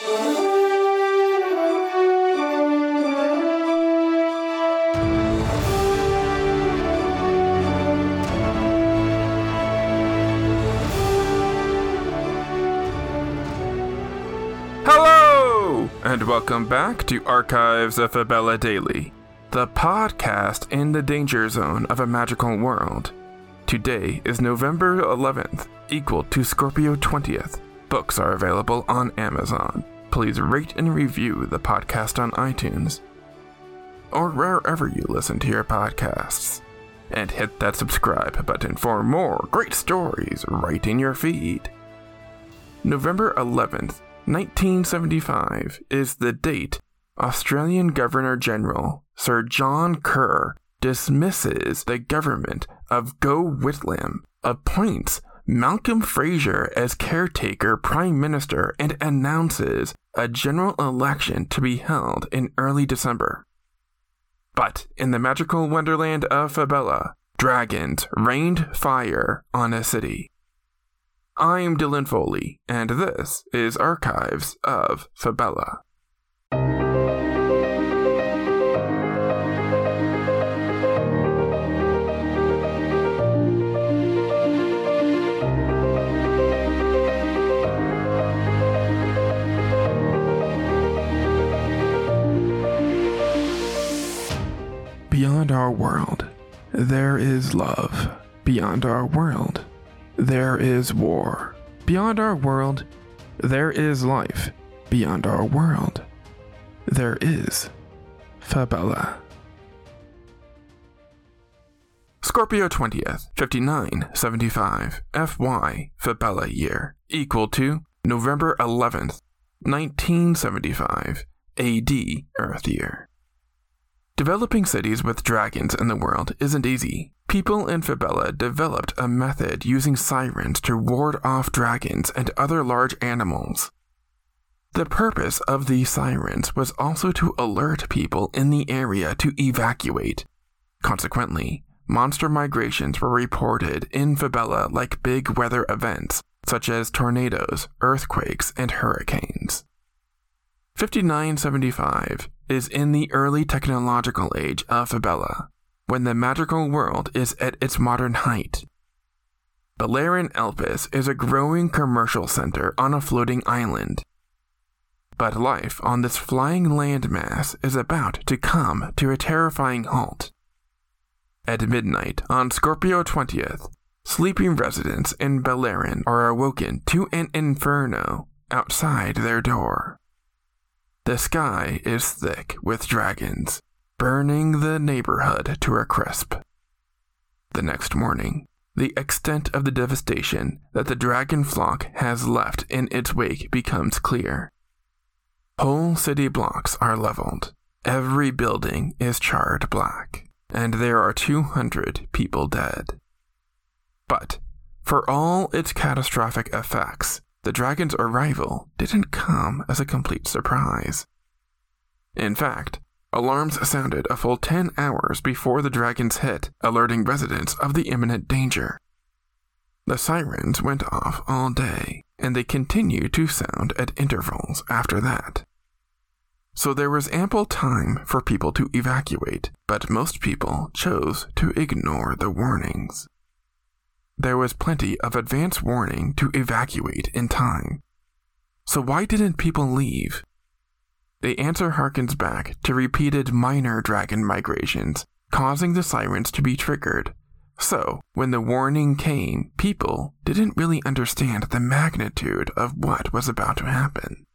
Hello, and welcome back to Archives of Fabella Daily, the podcast in the danger zone of a magical world. Today is November 11th, equal to Scorpio 20th. Books are available on Amazon. Please rate and review the podcast on iTunes or wherever you listen to your podcasts. And hit that subscribe button for more great stories right in your feed. November 11th, 1975 is the date Australian Governor General Sir John Kerr dismisses the government of Gough Whitlam, appoints Malcolm Fraser as caretaker prime minister, and announces a general election to be held in early December. But in the magical wonderland of Fabella, dragons rained fire on a city. I'm Dylan Foley, and this is Archives of Fabella. Beyond our world, there is love. Beyond our world, there is war. Beyond our world, there is life. Beyond our world, there is Fabella. Scorpio 20th, 5975, FY, Fabella year, equal to November 11th, 1975, AD, Earth year. Developing cities with dragons in the world isn't easy. People in Fabella developed a method using sirens to ward off dragons and other large animals. The purpose of these sirens was also to alert people in the area to evacuate. Consequently, monster migrations were reported in Fabella like big weather events, such as tornadoes, earthquakes, and hurricanes. 5975 is in the early technological age of Fabella, when the magical world is at its modern height. Balearin Elpis is a growing commercial center on a floating island. But life on this flying landmass is about to come to a terrifying halt. At midnight on Scorpio 20th, sleeping residents in Balearin are awoken to an inferno outside their door. The sky is thick with dragons, burning the neighborhood to a crisp. The next morning, the extent of the devastation that the dragon flock has left in its wake becomes clear. Whole city blocks are leveled, every building is charred black, and there are 200 people dead. But, for all its catastrophic effects, the dragon's arrival didn't come as a complete surprise. In fact, alarms sounded a full 10 hours before the dragons hit, alerting residents of the imminent danger. The sirens went off all day, and they continued to sound at intervals after that. So there was ample time for people to evacuate, but most people chose to ignore the warnings. There was plenty of advance warning to evacuate in time. So why didn't people leave? The answer harkens back to repeated minor dragon migrations, causing the sirens to be triggered. So, when the warning came, people didn't really understand the magnitude of what was about to happen.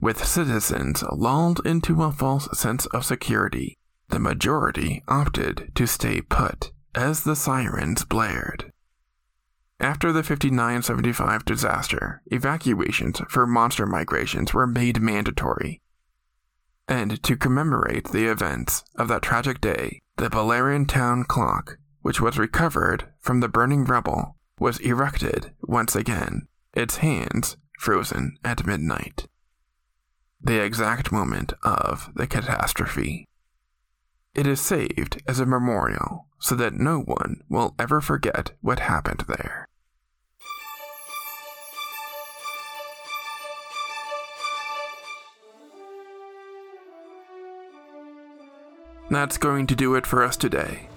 With citizens lulled into a false sense of security, the majority opted to stay put as the sirens blared. After the 5975 disaster, evacuations for monster migrations were made mandatory. And to commemorate the events of that tragic day, the Balearin town clock, which was recovered from the burning rubble, was erected once again, its hands frozen at midnight. The exact moment of the catastrophe. It is saved as a memorial so that no one will ever forget what happened there. That's going to do it for us today.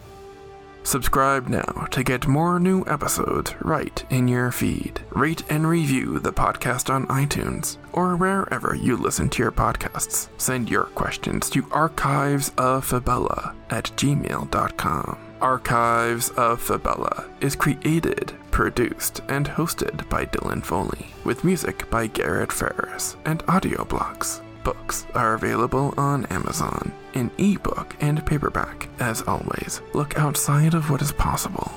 Subscribe now to get more new episodes right in your feed. Rate and review the podcast on iTunes or wherever you listen to your podcasts. Send your questions to archivesoffabella at gmail.com. Archives of Fabella is created, produced, and hosted by Dylan Foley, with music by Garrett Ferris and audio blocks. Books are available on Amazon in ebook and paperback. As always, look outside of what is possible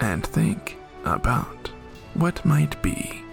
and think about what might be.